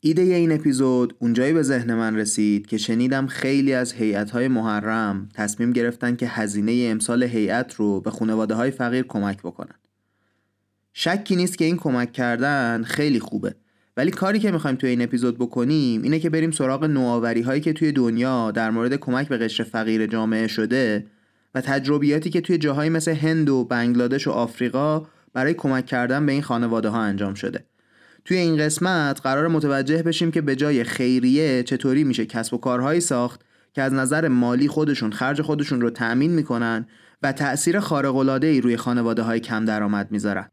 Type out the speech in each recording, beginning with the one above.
ایده این اپیزود اونجایی به ذهن من رسید که شنیدم خیلی از هیئت‌های محرم تصمیم گرفتن که هزینه امسال هیئت رو به خانواده های فقیر کمک بکنن. شکی نیست که این کمک کردن خیلی خوبه ولی کاری که می‌خوایم توی این اپیزود بکنیم اینه که بریم سراغ نوآوری هایی که توی دنیا در مورد کمک به قشر فقیر جامعه شده و تجربیاتی که توی جاهایی مثل هند و بنگلادش و آفریقا برای کمک کردن به این خانواده ها انجام شده. توی این قسمت قرار متوجه بشیم که به جای خیریه چطوری میشه کسب و کارهایی ساخت که از نظر مالی خودشون خرج خودشون رو تأمین می‌کنن و تأثیر خارق ای روی خانواده های کم درآمد می‌ذارن.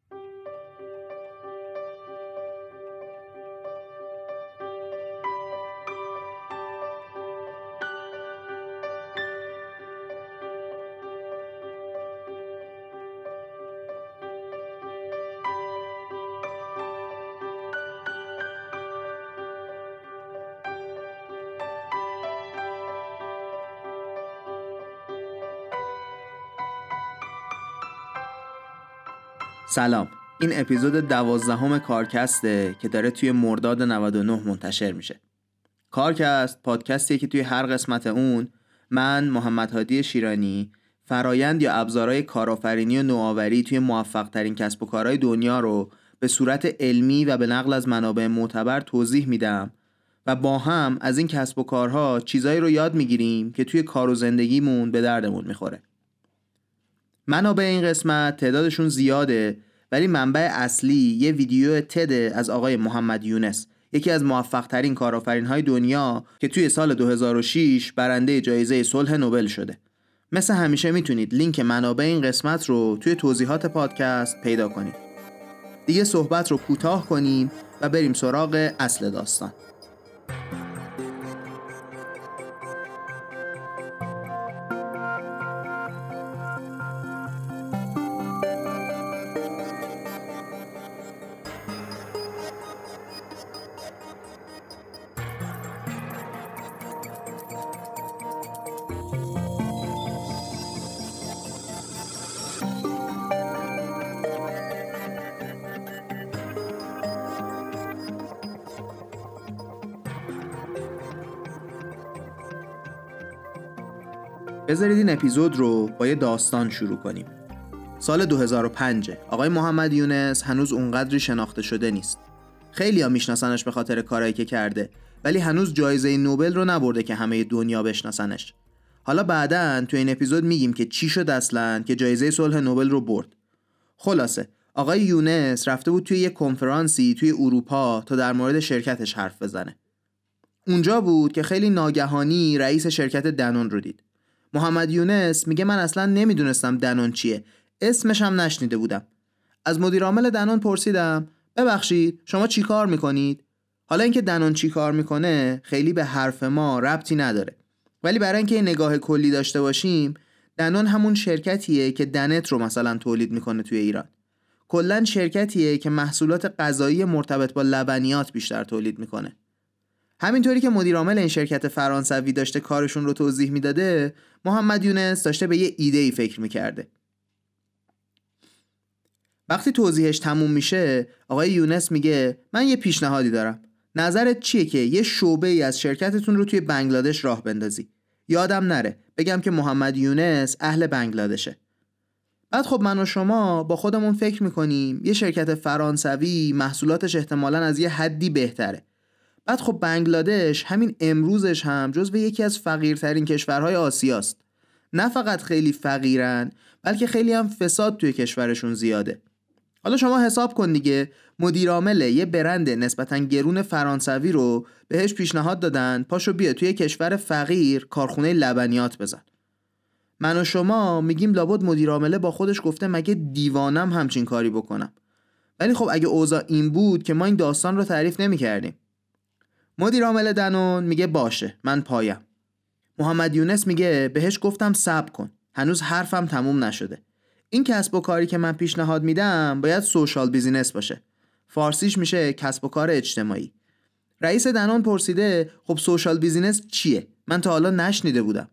سلام. این اپیزود دوازدهم کارکسته که داره توی مرداد 99 منتشر میشه. کارکست پادکستیه که توی هر قسمت اون من محمد هادی شیرانی فرایند یا ابزارهای کارآفرینی و نوآوری توی موفق ترین کسب و کارهای دنیا رو به صورت علمی و به نقل از منابع معتبر توضیح میدم و با هم از این کسب و کارها چیزایی رو یاد می‌گیریم که توی کار و زندگیمون به دردمون می‌خوره. منابع این قسمت تعدادشون زیاده ولی منبع اصلی یه ویدیو تد از آقای محمد یونس. یکی از موفق ترین کارآفرین های دنیا که توی سال 2006 برنده جایزه صلح نوبل شده. مثل همیشه می‌تونید لینک منابع این قسمت رو توی توضیحات پادکست پیدا کنید. دیگه صحبت رو کوتاه کنیم و بریم سراغ اصل داستان. بذارید این اپیزود رو با یه داستان شروع کنیم. سال 2005 آقای محمد یونس هنوز اونقدری شناخته شده نیست. خیلی ها میشناسنش به خاطر کارایی که کرده ولی هنوز جایزه نوبل رو نبرده که همه دنیا بشناسنش. حالا بعدا تو این اپیزود میگیم که چی شد اصلا که جایزه صلح نوبل رو برد. خلاصه آقای یونس رفته بود توی یه کنفرانسی توی اروپا تا در مورد شرکتش حرف بزنه. اونجا بود که خیلی ناگهانی رئیس شرکت دنون رو دید. محمد یونس میگه من اصلا نمی‌دونستم دنون چیه. اسمش هم نشنیده بودم. از مدیر عامل دنون پرسیدم ببخشید شما چی کار می‌کنید؟ حالا اینکه دنون چی کار می‌کنه خیلی به حرف ما ربطی نداره. ولی برای اینکه نگاه کلی داشته باشیم دنون همون شرکتیه که دنت رو مثلا تولید می‌کنه توی ایران. کلا شرکتیه که محصولات غذایی مرتبط با لبنیات بیشتر تولید می‌کنه. همینطوری که مدیر عامل این شرکت فرانسوی داشته کارشون رو توضیح می‌داده محمد یونس داشته به یه ایده ای فکر می‌کرده. وقتی توضیحش تموم میشه آقای یونس میگه من یه پیشنهادی دارم. نظرت چیه که یه شعبه ای از شرکتتون رو توی بنگلادش راه بندازی؟ یادم نره. بگم که محمد یونس اهل بنگلادشه. بعد خب من و شما با خودمون فکر می‌کنیم یه شرکت فرانسوی محصولاتش احتمالا از یه حدی بهتره. بعد خب بنگلادش همین امروزش هم جزو یکی از فقیرترین کشورهای آسیاست. نه فقط خیلی فقیرن بلکه خیلی هم فساد توی کشورشون زیاده. حالا شما حساب کن دیگه مدیر عامل یه برند نسبتا گرون فرانسوی رو بهش پیشنهاد دادن پاشو بیا توی کشور فقیر کارخونه لبنیات بزن. من و شما میگیم لابد مدیر عامله با خودش گفته مگه دیوانم همچین کاری بکنم. ولی خب اگه اوضاع این بود که ما این داستان رو تعریف نمی‌کردیم. مدیر عامل دنون میگه باشه من پایم. محمد یونس میگه بهش گفتم صبر کن هنوز حرفم تموم نشده. این کسب و کاری که من پیشنهاد میدم باید social business باشه. فارسیش میشه کسب و کار اجتماعی. رئیس دنون پرسیده خب social business چیه؟ من تا حالا نشنیده بودم.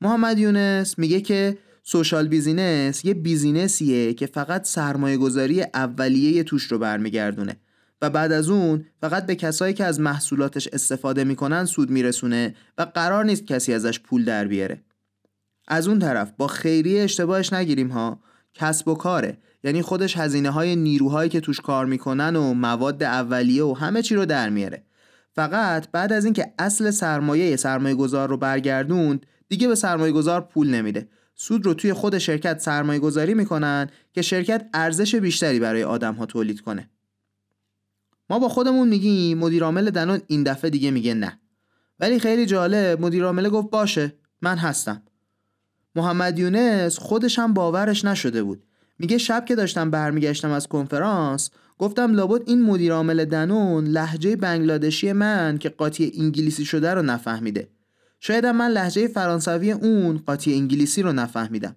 محمد یونس میگه که social business یه business یه که فقط سرمایه گذاری اولیه توش رو برمیگردونه. و بعد از اون فقط به کسایی که از محصولاتش استفاده می‌کنن سود میرسونه و قرار نیست کسی ازش پول در بیاره. از اون طرف با خیریه اشتباهش نگیریم ها. کسب و کاره. یعنی خودش هزینه های نیروهایی که توش کار می‌کنن و مواد اولیه و همه چی رو در میاره. فقط بعد از اینکه اصل سرمایه سرمایه گذار رو برگردوند دیگه به سرمایه گذار پول نمیده. سود رو توی خود شرکت سرمایه گذاری می‌کنن که شرکت ارزش بیشتری برای آدم ها تولید کنه. ما با خودمون میگیم مدیرعامل دنون این دفعه دیگه میگه نه. ولی خیلی جالب مدیرعامل گفت باشه من هستم. محمد یونس خودش هم باورش نشده بود. میگه شب که داشتم برمیگشتم از کنفرانس گفتم لابد این مدیر عامل دنون لحجه بنگلادشی من که قاطی انگلیسی شده رو نفهمیده. شاید من لحجه فرانسوی اون قاطی انگلیسی رو نفهمیدم.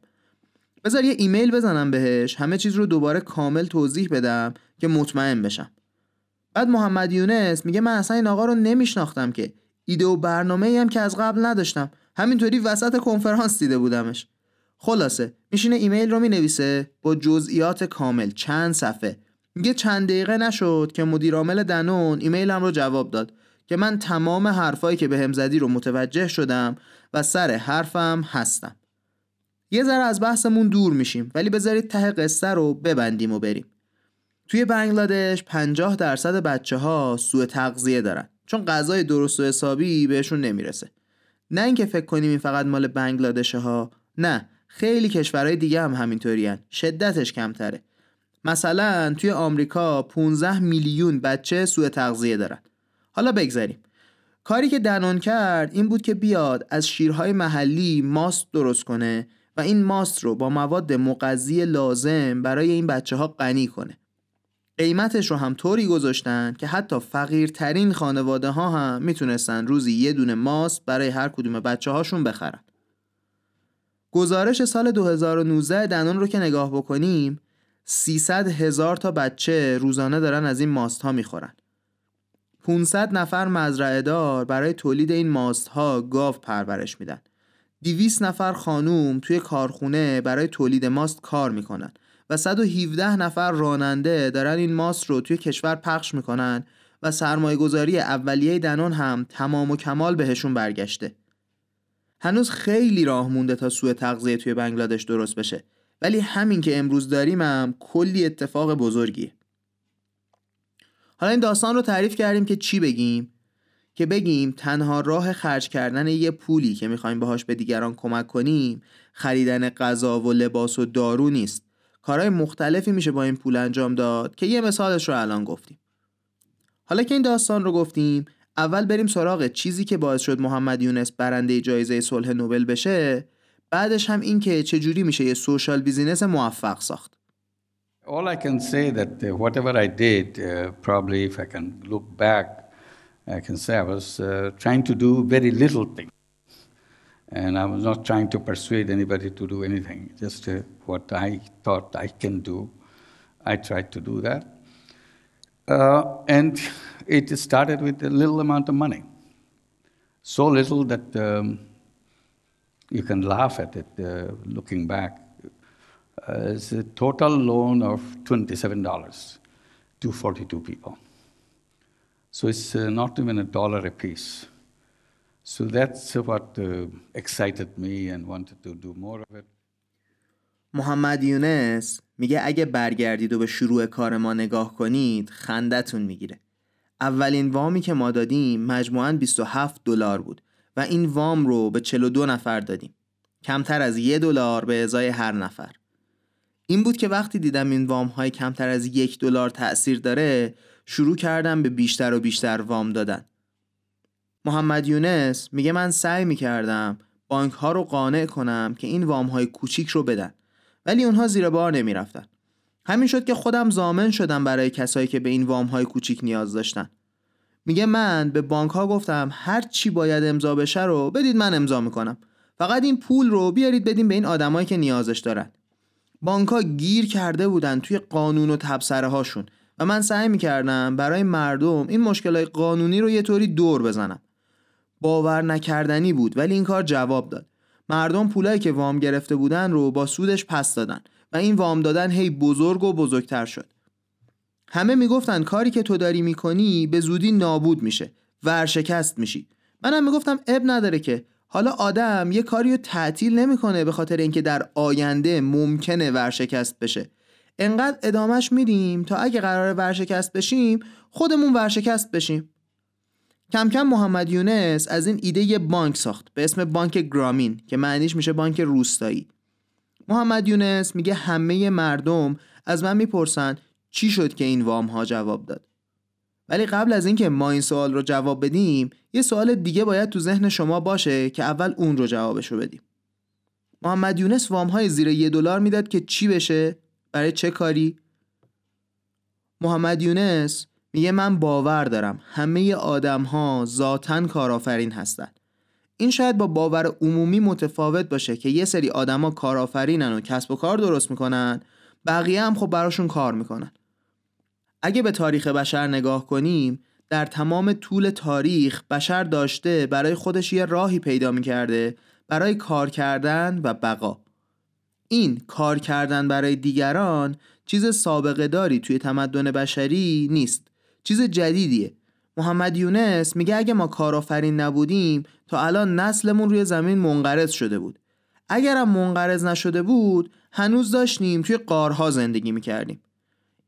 بذار یه ایمیل بزنم بهش همه چیز رو دوباره کامل توضیح بدم که مطمئن بشم. بعد محمد یونس میگه من اصلا این آقا رو نمیشناختم که. ایده و برنامه هم که از قبل نداشتم. همینطوری وسط کنفرانس دیده بودمش. خلاصه میشینه ایمیل رو می‌نویسه با جزئیات کامل چند صفحه. میگه چند دقیقه نشد که مدیر عامل دنون ایمیلم رو جواب داد که من تمام حرفایی که به هم زدی رو متوجه شدم و سر حرفم هستم. یه ذره از بحثمون دور میشیم ولی بذارید ته قصه رو ببندیم و بریم. توی بنگلادش 50 درصد بچه ها سوء تغذیه دارن. چون غذای درست و حسابی بهشون نمی‌رسه. نه اینکه فکر کنیم این فقط مال بنگلادشه ها نه خیلی کشورهای دیگه هم همینطورین شدتش کمتره. مثلا توی آمریکا 15 میلیون بچه سوء تغذیه دارن. حالا بگذاریم. کاری که دنون کرد این بود که بیاد از شیرهای محلی ماست درست کنه و این ماست رو با مواد مغذی لازم برای این بچه ها غنی کنه. قیمتش رو هم طوری گذاشتن که حتی فقیرترین خانواده ها هم می‌تونستن روزی یه دونه ماست برای هر کدوم بچه هاشون بخرن. گزارش سال 2019 دنون رو که نگاه بکنیم 300 هزار تا بچه روزانه دارن از این ماست ها می‌خورن. 500 نفر مزرعه دار برای تولید این ماست ها گاو پرورش میدن. 200 نفر خانوم توی کارخونه برای تولید ماست کار می‌کنن. و 117 نفر راننده دارن این ماست رو توی کشور پخش می‌کنن و سرمایه گذاری اولیه دنون هم تمام و کمال بهشون برگشته. هنوز خیلی راه مونده تا سوء تغذیه توی بنگلادش درست بشه. ولی همین که امروز داریم هم کلی اتفاق بزرگیه. حالا این داستان رو تعریف کردیم که چی بگیم؟ که بگیم تنها راه خرج کردن یه پولی که می‌خوایم باهاش به دیگران کمک کنیم خریدن غذا و لباس و دارو نیست. کارهای مختلفی میشه با این پول انجام داد که یه مثالش رو الان گفتیم حالا که این داستان رو گفتیم اول بریم سراغ چیزی که باعث شد محمد یونس برنده جایزه صلح نوبل بشه بعدش هم این که چجوری میشه یه سوشال بیزینس موفق ساخت All I can say that uh, whatever I did, uh, probably if I can look back, I can say I was uh, trying to do very little things. And I was not trying to persuade anybody to do anything, just uh, what I thought I can do. I tried to do that. Uh, and it started with a little amount of money. So little that um, you can laugh at it uh, looking back. Uh, it's a total loan of $27 to 42 people. So it's uh, not even a dollar a piece. So that's what uh, excited me and wanted to do more of it. محمد یونس میگه اگه برگردید و به شروع کار ما نگاه کنید خندتون می‌گیره. اولین وامی که ما دادیم مجموعاً 27 دلار بود و این وام رو به 42 نفر دادیم. کمتر از یه دلار به ازای هر نفر. این بود که وقتی دیدم این وام های کمتر از یک دلار تأثیر داره شروع کردم به بیشتر و بیشتر وام دادن. محمد یونس میگه من سعی می‌کردم بانک ها رو قانع کنم که این وام های کوچیک رو بدن. ولی اونها زیر بار نمی‌رفتن. همین شد که خودم زامن شدم برای کسایی که به این وام های کوچیک نیاز داشتن. میگه من به بانک ها گفتم هر چی باید امضا بشه رو بدید من امضا می‌کنم. فقط این پول رو بیارید بدیم به این آدمایی که نیازش دارن. بانک ها گیر کرده بودن توی قانون و تبصره هاشون و من سعی می‌کردم برای مردم این مشکلات قانونی رو یه طوری دور بزنم. باور نکردنی بود ولی این کار جواب داد. مردم پولایی که وام گرفته بودن رو با سودش پس دادن و این وام دادن هی بزرگ و بزرگتر شد. همه می‌گفتن کاری که تو داری می‌کنی به زودی نابود میشه ورشکست میشی. منم می‌گفتم اب نداره که. حالا آدم یه کاری رو تعطیل نمی‌کنه به خاطر اینکه در آینده ممکنه ورشکست بشه. انقدر ادامش میدیم تا اگه قرار ورشکست بشیم خودمون ورشکست بشیم. کم کم محمد یونس از این ایده یه بانک ساخت به اسم بانک گرامین که معنیش میشه بانک روستایی. محمد یونس میگه همه مردم از من می‌پرسن چی شد که این وام ها جواب داد. ولی قبل از اینکه ما این سوال رو جواب بدیم یه سوال دیگه باید تو ذهن شما باشه که اول اون رو جوابش رو بدیم. محمد یونس وام های زیر یه دلار می‌داد که چی بشه؟ برای چه کاری؟ محمد یونس میگه من باور دارم. همه آدم ها ذاتا کارآفرین هستن. این شاید با باور عمومی متفاوت باشه که یه سری آدما کارآفرینن و کسب و کار درست می‌کنن بقیه هم خب براشون کار می‌کنن. اگه به تاریخ بشر نگاه کنیم در تمام طول تاریخ بشر داشته برای خودش یه راهی پیدا می‌کرده برای کار کردن و بقا. این کار کردن برای دیگران چیز سابقه داری توی تمدن بشری نیست. چیز جدیدیه. محمد یونس میگه اگه ما کارآفرین نبودیم تا الان نسلمون روی زمین منقرض شده بود. اگرم منقرض نشده بود هنوز داشتیم توی قارها زندگی می‌کردیم.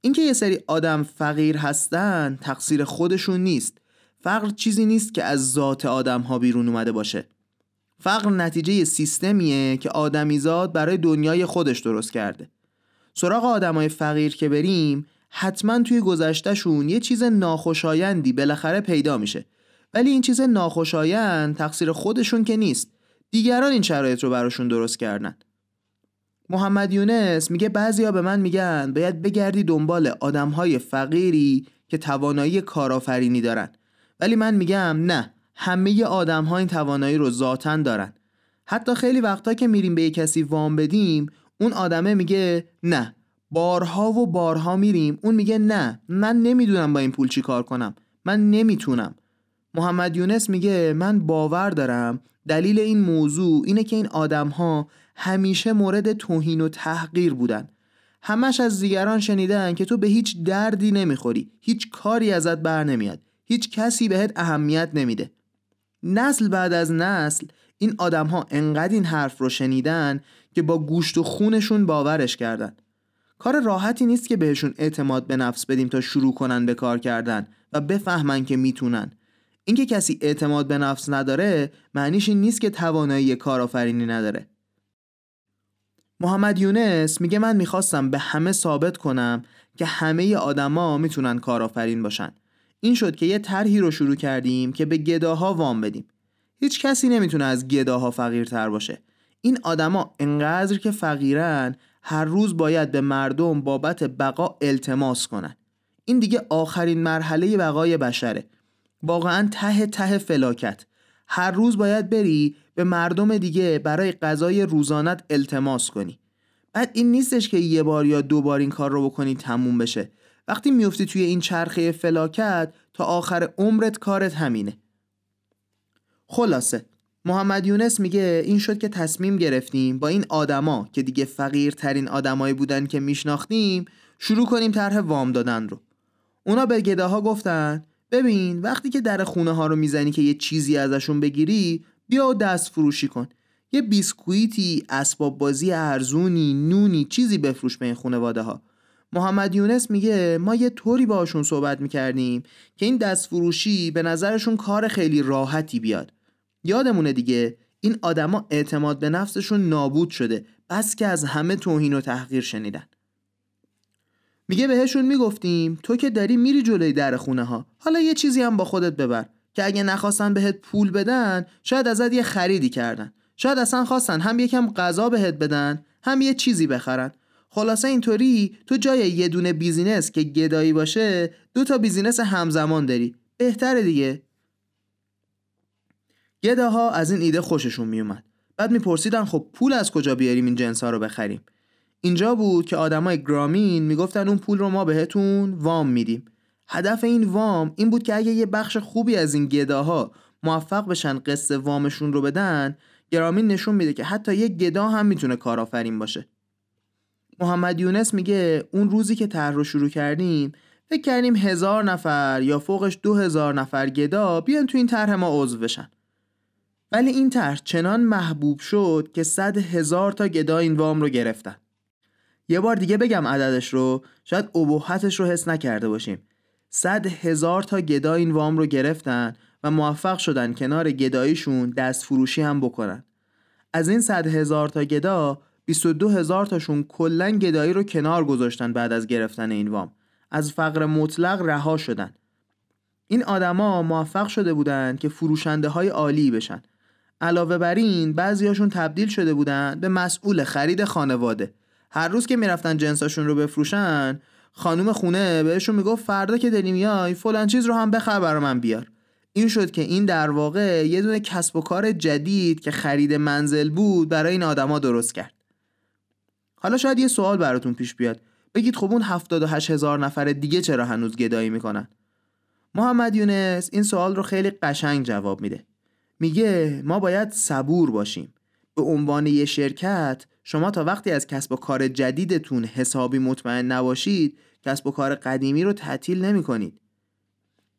اینکه یه سری آدم فقیر هستن تقصیر خودشون نیست. فقر چیزی نیست که از ذات آدم ها بیرون اومده باشه. فقر نتیجه سیستمیه که آدمیزاد برای دنیای خودش درست کرده. سراغ آدمای فقیر که بریم حتما توی گذشتهشون یه چیز ناخوشایندی بالاخره پیدا میشه. ولی این چیز ناخوشایند تقصیر خودشون که نیست. دیگران این شرایط رو براشون درست کردن. محمد یونس میگه بعضیا به من میگن باید بگردی دنبال آدمهای فقیری که توانایی کارآفرینی دارن. ولی من میگم نه همه آدم ها این توانایی رو ذاتن دارن. حتی خیلی وقتا که میریم به یه کسی وام بدیم اون آدمه میگه نه. بارها و بارها میریم. اون میگه نه من نمی‌دونم با این پول چی کار کنم. من نمی‌تونم. محمد یونس میگه من باور دارم. دلیل این موضوع اینه که این آدم ها همیشه مورد توهین و تحقیر بودن. همش از دیگران شنیدن که تو به هیچ دردی نمی‌خوری. هیچ کاری ازت بر نمیاد. هیچ کسی بهت اهمیت نمیده. نسل بعد از نسل این آدم ها انقدر این حرف رو شنیدن که با گوشت و خونشون باورش کردن. کار راحتی نیست که بهشون اعتماد به نفس بدیم تا شروع کنن به کار کردن و بفهمن که می‌تونن. اینکه کسی اعتماد به نفس نداره معنیش این نیست که توانایی کارآفرینی نداره. محمد یونس میگه من می‌خواستم به همه ثابت کنم که همه آدما می‌تونن کارآفرین باشن. این شد که یه طرحی رو شروع کردیم که به گداها وام بدیم. هیچ کسی نمی‌تونه از گداها فقیرتر باشه. این آدما انقدر که فقیرن هر روز باید به مردم بابت بقا التماس کنن این دیگه آخرین مرحله بقای بشره. واقعا ته ته فلاکت. هر روز باید بری به مردم دیگه برای غذای روزانت التماس کنی. بعد این نیستش که یه بار یا دو بار این کار رو بکنی تموم بشه. وقتی میفتی توی این چرخه فلاکت تا آخر عمرت کارت همینه. خلاصه. محمد یونس میگه این شد که تصمیم گرفتیم با این آدما که دیگه فقیرترین آدمایی بودن که میشناختیم شروع کنیم طرح وام دادن رو. اونا به گداها گفتن ببین وقتی که در خونه ها رو می‌زنی که یه چیزی ازشون بگیری بیا و دست فروشی کن. یه بیسکویتی اسباب بازی ارزونی نونی چیزی بفروش به این خانواده ها. محمد یونس میگه ما یه طوری باشون صحبت می‌کردیم که این دست فروشی به نظرشون کار خیلی راحتی بیاد. یادمونه دیگه این آدما اعتماد به نفسشون نابود شده بس که از همه توهین و تحقیر شنیدن. میگه بهشون می‌گفتیم تو که داری میری جلوی در خونه ها حالا یه چیزی هم با خودت ببر که اگه نخواستن بهت پول بدن شاید ازت یه خریدی کردن. شاید اصلا خواستن هم یکم غذا بهت بدن هم یه چیزی بخرن. خلاصه اینطوری تو جای یه دونه business که گدایی باشه دو تا business همزمان داری. بهتره دیگه. گداها از این ایده خوششون میومد. بعد میپرسیدن خب پول از کجا بیاریم این جنس ها رو بخریم؟ اینجا بود که آدمای گرامین می‌گفتن اون پول رو ما بهتون وام میدیم. هدف این وام این بود که اگه یه بخش خوبی از این گداها موفق بشن قسط وامشون رو بدن گرامین نشون میده که حتی یه گدا هم می‌تونه کارآفرین باشه. محمد یونس میگه اون روزی که طرح رو شروع کردیم فکر کردیم هزار نفر یا فوقش دو هزار نفر گدا بیان تو این طرح ما عضو بشن. ولی این طرح چنان محبوب شد که صد هزار تا گدا این وام رو گرفتن. یه بار دیگه بگم عددش رو شاید ابهتش رو حس نکرده باشیم. صد هزار تا گدا این وام رو گرفتن و موفق شدن کنار گداییشون دست فروشی هم بکنن. از این صد هزار تا گدا 22 هزار تاشون کلا گدایی رو کنار گذاشتن بعد از گرفتن این وام. از فقر مطلق رها شدن. این آدما موفق شده بودن که فروشنده های عالی بشن. علاوه بر این بعضیاشون تبدیل شده بودن به مسئول خرید خانواده. هر روز که می‌رفتن جنساشون رو بفروشن خانوم خونه بهشون می‌گفت فردا که دلی میای فلان چیز رو هم بخر برا من بیار. این شد که این در واقع یه دونه کسب و کار جدید که خرید منزل بود برای این آدما درست کرد. حالا شاید یه سوال براتون پیش بیاد. بگید خب اون 78 هزار نفر دیگه چرا هنوز گدایی می‌کنن؟ محمد یونس این سوال رو خیلی قشنگ جواب میده. میگه ما باید صبور باشیم به عنوان یه شرکت شما تا وقتی از کسب و کار جدیدتون حسابی مطمئن نباشید کسب و کار قدیمی رو تعطیل نمی کنید.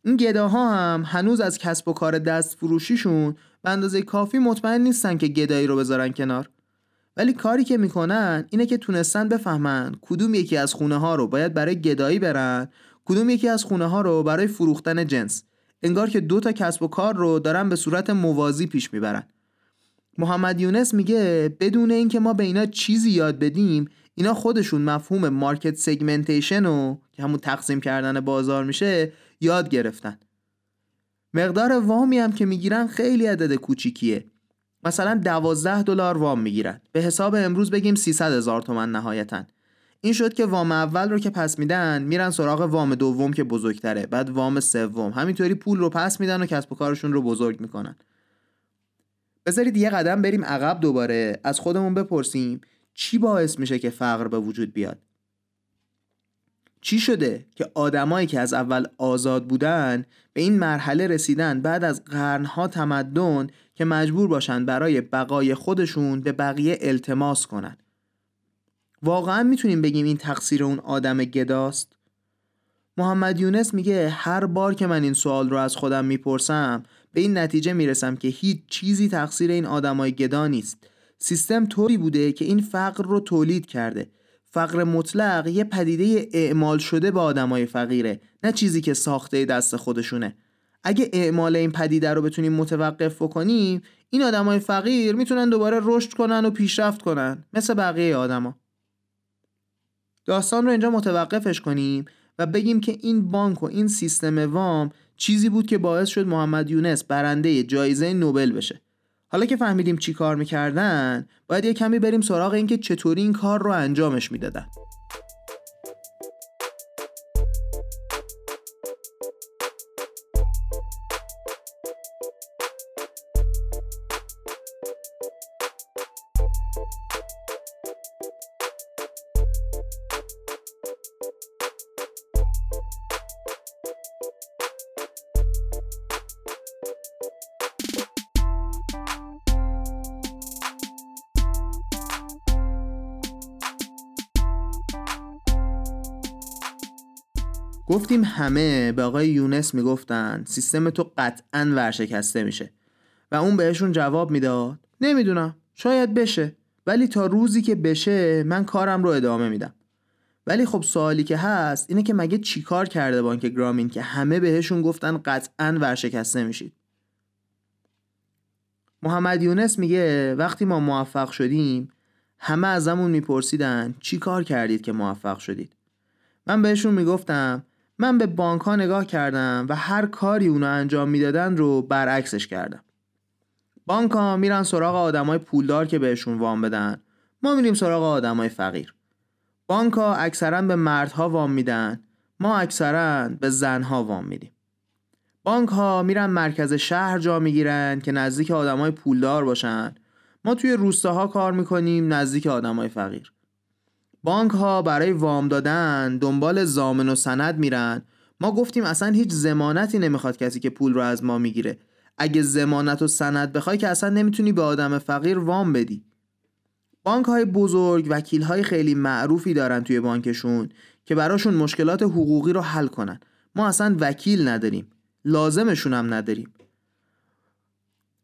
این گداها هم هنوز از کسب و کار دست فروشیشون به اندازه کافی مطمئن نیستن که گدایی رو بذارن کنار. ولی کاری که می‌کنن اینه که تونستن بفهمن کدوم یکی از خونه ها رو باید برای گدایی برن کدوم یکی از خونه ها رو برای فروختن جنس انگار که دو تا کسب و کار رو دارن به صورت موازی پیش می‌برن. محمد یونس میگه بدون اینکه ما به اینا چیزی یاد بدیم اینا خودشون مفهوم مارکت سگمنتیشن رو که همون تقسیم کردن بازار میشه یاد گرفتن. مقدار وامی هم که می‌گیرن خیلی عدد کوچیکیه. مثلا دوازده دلار وام می‌گیرن. به حساب امروز بگیم 300 هزار تومن نهایتا. این شد که وام اول رو که پس میدن میرن سراغ وام دوم که بزرگتره. بعد وام سوم. همینطوری پول رو پس میدن و کسب و کارشون رو بزرگ می‌کنن. بذارید یه قدم بریم عقب دوباره. از خودمون بپرسیم چی باعث میشه که فقر به وجود بیاد؟ چی شده که آدمایی که از اول آزاد بودن به این مرحله رسیدن بعد از قرنها تمدن که مجبور باشن برای بقای خودشون به بقیه التماس کنن؟ واقعا می‌تونیم بگیم این تقصیر اون آدم گداست؟ محمد یونس میگه هر بار که من این سوال رو از خودم می‌پرسم به این نتیجه می‌رسم که هیچ چیزی تقصیر این آدمای گدا نیست. سیستم طوری بوده که این فقر رو تولید کرده. فقر مطلق یه پدیده اعمال شده به آدمای فقیره نه چیزی که ساخته دست خودشونه. اگه اعمال این پدیده رو بتونیم متوقف بکنیم این آدمای فقیر می‌تونن دوباره رشد کنن و پیشرفت کنن مثل بقیه آدما. داستان رو اینجا متوقفش کنیم و بگیم که این بانک و این سیستم وام چیزی بود که باعث شد محمد یونس برنده جایزه نوبل بشه. حالا که فهمیدیم چی کار می‌کردن باید یه کمی بریم سراغ اینکه چطوری این کار رو انجامش می‌دادن. گفتیم همه به آقای یونس می‌گفتن سیستم تو قطعا ورشکسته میشه و اون بهشون جواب می‌داد. نمی‌دونم شاید بشه ولی تا روزی که بشه من کارم رو ادامه میدم. ولی خب سوالی که هست اینه که مگه چیکار کرده بانک گرامین که همه بهشون گفتن قطعا ورشکسته میشید؟ محمد یونس میگه وقتی ما موفق شدیم همه ازمون میپرسیدن چی کار کردید که موفق شدید. من بهشون می‌گفتم من به بانک ها نگاه کردم و هر کاری اونا انجام می‌دادن رو برعکسش کردم. بانک ها میرن سراغ آدمای پولدار که بهشون وام بدن. ما میریم سراغ آدمای فقیر. بانک ها اکثرا به مردها وام میدن. ما اکثرا به زنها وام میدیم. بانک ها میرن مرکز شهر جا می‌گیرن که نزدیک آدمای پولدار باشن. ما توی روستاها کار می‌کنیم نزدیک آدمای فقیر. بانک ها برای وام دادن دنبال زامن و سند میرن. ما گفتیم اصلا هیچ زمانتی نمی‌خواد کسی که پول رو از ما می‌گیره. اگه زمانت و سند بخوای که اصلا نمی‌تونی به آدم فقیر وام بدی. بانک های بزرگ وکیل های خیلی معروفی دارن توی بانکشون که براشون مشکلات حقوقی رو حل کنن. ما اصلا وکیل نداریم. لازمشون هم نداریم.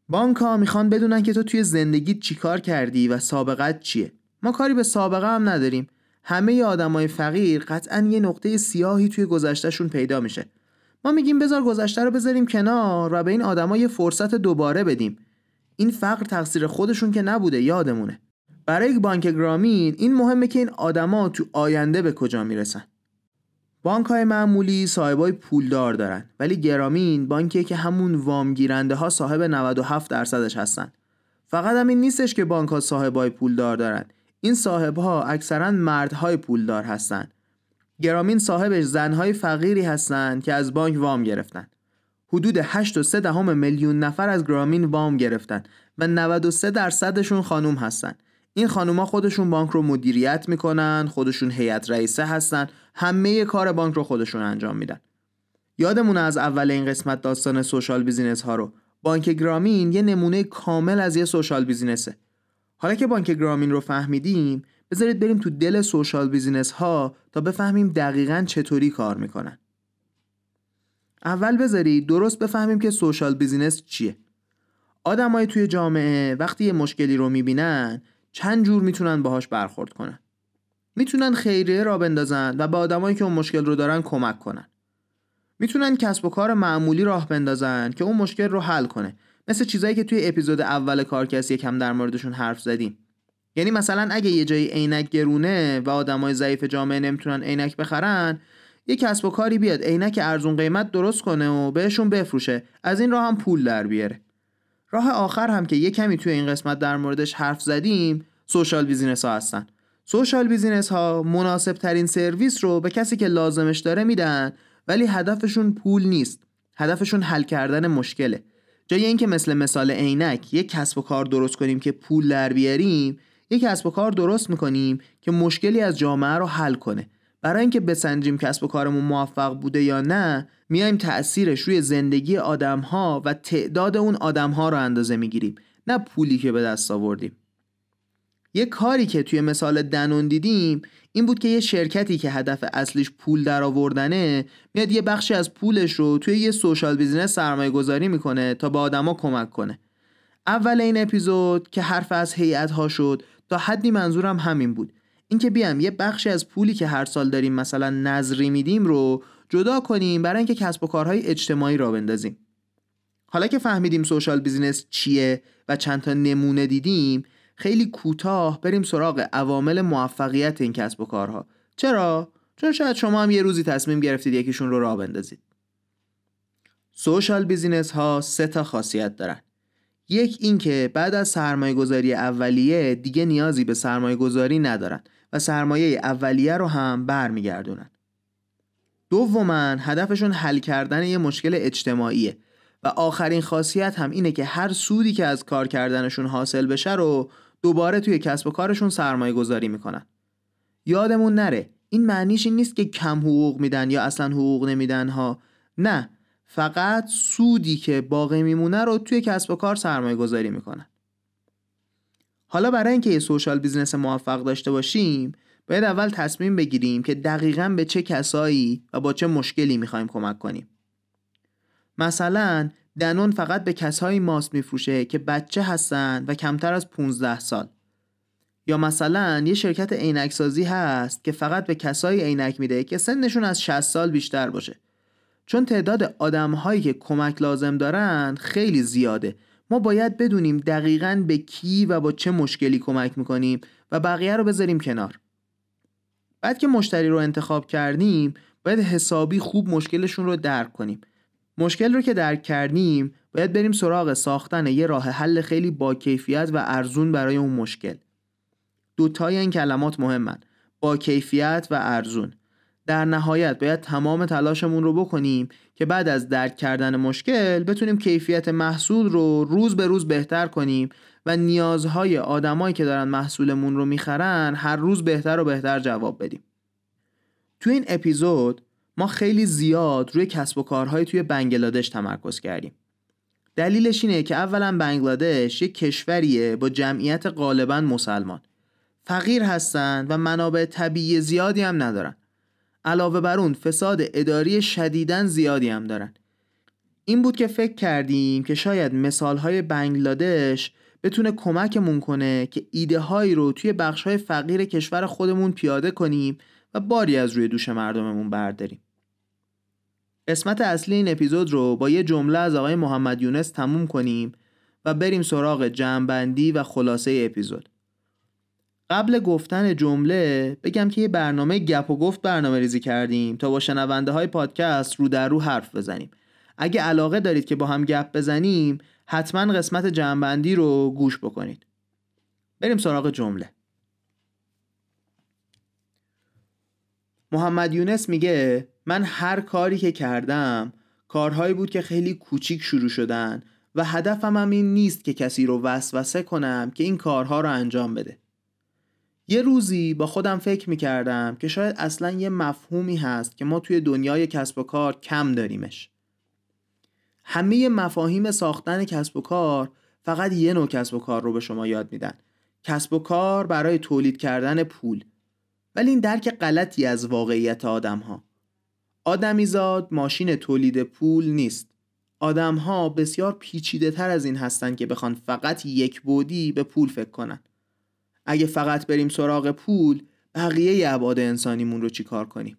بانک ها می‌خوان بدونن که تو توی زندگیت چیکار کردی و سابقت چیه. ما کاری به سابقه هم نداریم. همه آدمای فقیر قطعا یه نقطه سیاهی توی گذشتهشون پیدا میشه. ما میگیم بذار گذشته رو بذاریم کنار و به این آدما یه فرصت دوباره بدیم. این فقر تقصیر خودشون که نبوده یادمونه. برای بانک گرامین این مهمه که این آدما تو آینده به کجا می‌رسن. بانک های معمولی صاحبای پولدار دارن ولی گرامین بانکیه که همون وام گیرنده ها صاحب 97 درصدش هستن. فقط همین نیستش که بانک ها صاحبای پولدار دارن. این صاحب ها اکثرا مردهای پولدار هستن گرامین صاحبش زنهای فقیری هستند که از بانک وام گرفتن حدود 8.3 دهم میلیون نفر از گرامین وام گرفتن و 93 درصدشون خانوم هستن این خانوما خودشون بانک رو مدیریت می‌کنن خودشون هیئت رئیسه هستن همه کار بانک رو خودشون انجام میدن. یادمونه از اول این قسمت داستان سوشال بیزینس ها رو. بانک گرامین یه نمونه کامل از یه social business ه. حالا که بانک گرامین رو فهمیدیم بذارید بریم تو دل social business ها تا بفهمیم دقیقا چطوری کار می‌کنن. اول بذارید درست بفهمیم که social business چیه. آدمای توی جامعه وقتی یه مشکلی رو می‌بینن چند جور می‌تونن باهاش برخورد کنن. می‌تونن خیریه راه بندازن و به آدمایی که اون مشکل رو دارن کمک کنن. می‌تونن کسب و کار معمولی راه بندازن که اون مشکل رو حل کنه. مثل چیزایی که توی اپیزود اول کارکست یکم در موردشون حرف زدیم. یعنی مثلا اگه یه جایی عینک گرونه و آدمای ضعیف جامعه نمی‌تونن عینک بخرن یه کسب و کاری بیاد عینک ارزون قیمت درست کنه و بهشون بفروشه. از این راه هم پول در بیاره. راه آخر هم که یه کمی توی این قسمت در موردش حرف زدیم social business ها هستن. social business ها مناسب ترین سرویس رو به کسی که لازمش داره میدن ولی هدفشون پول نیست. هدفشون حل کردن مشکله. جای اینکه مثل مثال عینک یک کسب و کار درست کنیم که پول در بیاریم یک کسب و کار درست می‌کنیم که مشکلی از جامعه رو حل کنه. برای اینکه بسنجیم کسب و کارمون موفق بوده یا نه میایم تأثیرش روی زندگی آدمها و تعداد اون آدمها رو اندازه می‌گیریم نه پولی که به دست آوردیم. یه کاری که توی مثال دنون دیدیم این بود که یه شرکتی که هدف اصلیش پول در آوردنه میاد یه بخشی از پولش رو توی یه social business سرمایه گذاری می‌کنه تا به آدما کمک کنه. اول این اپیزود که حرف از هیئت ها شد تا حدی منظورم همین بود. اینکه بیام یه بخشی از پولی که هر سال داریم مثلا نظری میدیم رو جدا کنیم برای اینکه کسب و کارهای اجتماعی راه بندازیم. حالا که فهمیدیم social business چیه و چند تا نمونه دیدیم خیلی کوتاه بریم سراغ عوامل موفقیت این کسب و کارها. چرا؟ چون شاید شما هم یه روزی تصمیم گرفتید یکیشون رو راه بندازید. سوشال بیزینس ها سه تا خاصیت دارن. یک اینکه بعد از سرمایه گذاری اولیه دیگه نیازی به سرمایه گذاری ندارن و سرمایه اولیه رو هم برمیگردونن. دوما هدفشون حل کردن یه مشکل اجتماعیه و آخرین خاصیت هم اینه که هر سودی که از کار کردنشون حاصل بشه رو دوباره توی کسب و کارشون سرمایه گذاری می‌کنن. یادمون نره این معنیش این نیست که کم حقوق میدن یا اصلا حقوق نمیدن ها نه فقط سودی که باقی میمونه رو توی کسب و کار سرمایه گذاری می‌کنن. حالا برای اینکه یه social business موفق داشته باشیم باید اول تصمیم بگیریم که دقیقا به چه کسایی و با چه مشکلی می‌خوایم کمک کنیم. مثلا دنون فقط به کسایی ماست میفروشه که بچه هستن و کمتر از 15 سال. یا مثلا یه شرکت عینک سازی هست که فقط به کسایی عینک میده که سنشون از 60 سال بیشتر باشه. چون تعداد آدم هایی که کمک لازم دارن خیلی زیاده. ما باید بدونیم دقیقا به کی و با چه مشکلی کمک می‌کنیم و بقیه رو بذاریم کنار. بعد که مشتری رو انتخاب کردیم باید حسابی خوب مشکلشون رو درک کنیم. مشکل رو که درک کردیم باید بریم سراغ ساختن یه راه حل خیلی با کیفیت و ارزون برای اون مشکل. دوتای این کلمات مهمن با کیفیت و ارزون. در نهایت باید تمام تلاشمون رو بکنیم که بعد از درک کردن مشکل بتونیم کیفیت محصول رو روز به روز بهتر کنیم و نیازهای آدمایی که دارن محصولمون رو می‌خرن هر روز بهتر و بهتر جواب بدیم. تو این اپیزود ما خیلی زیاد روی کسب و کارهای توی بنگلادش تمرکز کردیم. دلیلش اینه که اولا بنگلادش یک کشوریه با جمعیت غالبا مسلمان. فقیر هستند و منابع طبیعی زیادی هم ندارن. علاوه بر اون فساد اداری شدیدن زیادی هم دارن. این بود که فکر کردیم که شاید مثالهای بنگلادش بتونه کمکمون کنه که ایده هایی رو توی بخش های فقیر کشور خودمون پیاده کنیم و باری از روی دوش مردممون برداریم. قسمت اصلی این اپیزود رو با یه جمله از آقای محمد یونس تموم کنیم و بریم سراغ جمعبندی و خلاصه اپیزود. قبل گفتن جمله بگم که یه برنامه گپ و گفت برنامه ریزی کردیم تا با شنونده های پادکست رو در رو حرف بزنیم. اگه علاقه دارید که با هم گپ بزنیم حتما قسمت جمعبندی رو گوش بکنید بریم سراغ جمله محمد یونس میگه من هر کاری که کردم کارهایی بود که خیلی کوچیک شروع شدن و هدفم هم این نیست که کسی رو وسوسه کنم که این کارها رو انجام بده. یه روزی با خودم فکر می‌کردم که شاید اصلا یه مفهومی هست که ما توی دنیای کسب و کار کم داریمش. همه مفاهیم ساختن کسب و کار فقط یه نوع کسب و کار رو به شما یاد میدن. کسب و کار برای تولید کردن پول. ولی این درک غلطی از واقعیت آدم ها آدمیزاد ماشین تولید پول نیست. آدم ها بسیار پیچیده تر از این هستن که بخوان فقط یک بودی به پول فکر کنن. اگه فقط بریم سراغ پول بقیه ابعاد انسانیمون رو چیکار کنیم؟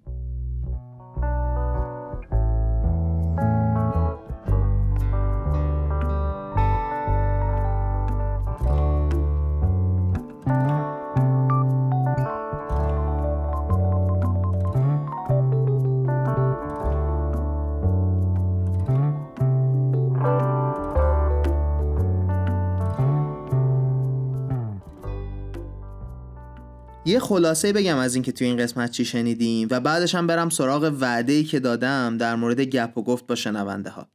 خلاصه بگم از اینکه توی این قسمت چی شنیدیم و بعدش هم برم سراغ وعده که دادم در مورد گپ و گفت با شنونده ها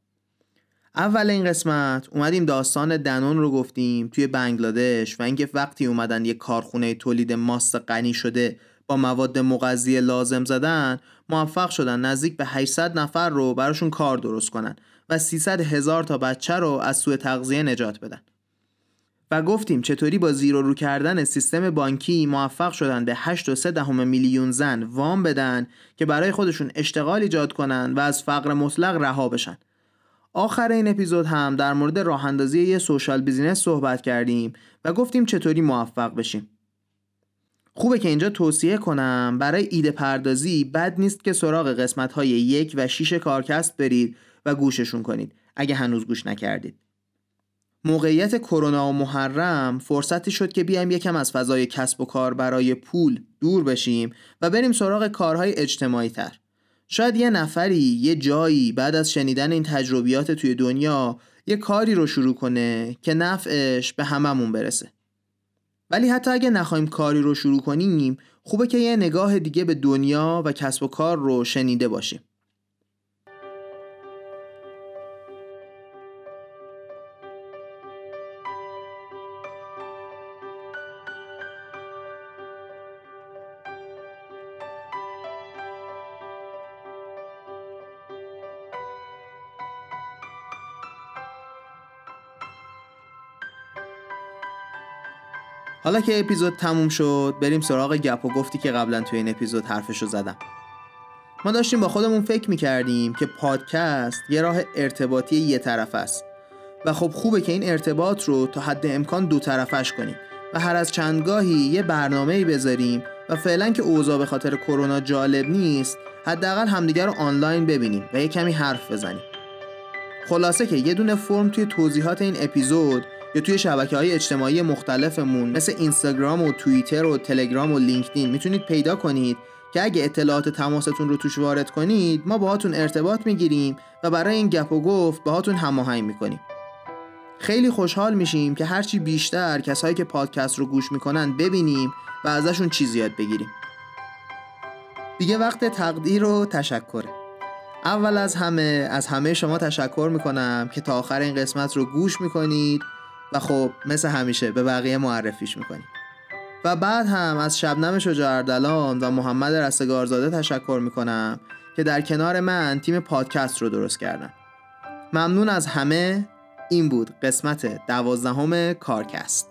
اول این قسمت اومدیم داستان دنون رو گفتیم توی بنگلادش و اینکه وقتی اومدن یه کارخونه تولید ماست غنی شده با مواد مغذی لازم زدن موفق شدن نزدیک به 800 نفر رو براشون کار درست کنن و 300 هزار تا بچه رو از سوء تغذیه نجات بدن. و گفتیم چطوری با زیرو رو کردن سیستم بانکی موفق شدن به 8.3 دهم میلیون زن وام بدن که برای خودشون اشتغال ایجاد کنن و از فقر مطلق رها بشن. آخر این اپیزود هم در مورد راه اندازی یه social business صحبت کردیم و گفتیم چطوری موفق بشیم. خوبه که اینجا توصیه کنم برای ایده پردازی بد نیست که سراغ قسمت های یک و شیش کارکست برید و گوششون کنید اگه هنوز گوش نکردید. موقعیت کرونا و محرم فرصتی شد که بیایم یکم از فضای کسب و کار برای پول دور بشیم و بریم سراغ کارهای اجتماعی تر. شاید یه نفری یه جایی بعد از شنیدن این تجربیات توی دنیا یه کاری رو شروع کنه که نفعش به هممون برسه. ولی حتی اگه نخوایم کاری رو شروع کنیم خوبه که یه نگاه دیگه به دنیا و کسب و کار رو شنیده باشیم. حالا که اپیزود تموم شد بریم سراغ گپ و گفتی که قبلا توی این اپیزود حرفشو زدم. ما داشتیم با خودمون فکر می‌کردیم که پادکست یه راه ارتباطی یه طرف است. و خب خوبه که این ارتباط رو تا حد امکان دو طرفش کنیم و هر از چندگاهی یه برنامه بذاریم و فعلا که اوضاع به خاطر کرونا جالب نیست حداقل همدیگر رو آنلاین ببینیم و یه کمی حرف بزنیم. خلاصه که یه دونه فرم توی توضیحات این اپیزود یا توی شبکه های اجتماعی مختلفمون مثل اینستاگرام و توییتر و تلگرام و لینکدین می‌تونید پیدا کنید که اگه اطلاعات تماستون رو توش وارد کنید ما باهاتون ارتباط می‌گیریم و برای این گپ و گفت باهاتون هماهنگ می‌کنیم. خیلی خوشحال میشیم که هرچی بیشتر کسایی که پادکست رو گوش می‌کنن ببینیم و ازشون چیزی یاد بگیریم. دیگه وقت تقدیر و تشکره. اول از همه از همه شما تشکر می‌کنم که تا آخر این قسمت رو گوش می‌کنید. و خب مثل همیشه به بقیه معرفیش می‌کنیم و بعد هم از شبنم شجاع اردلان و محمد رستگارزاده تشکر می‌کنم که در کنار من تیم پادکست رو درست کردن. ممنون از همه. این بود قسمت دوازدهم کارکست.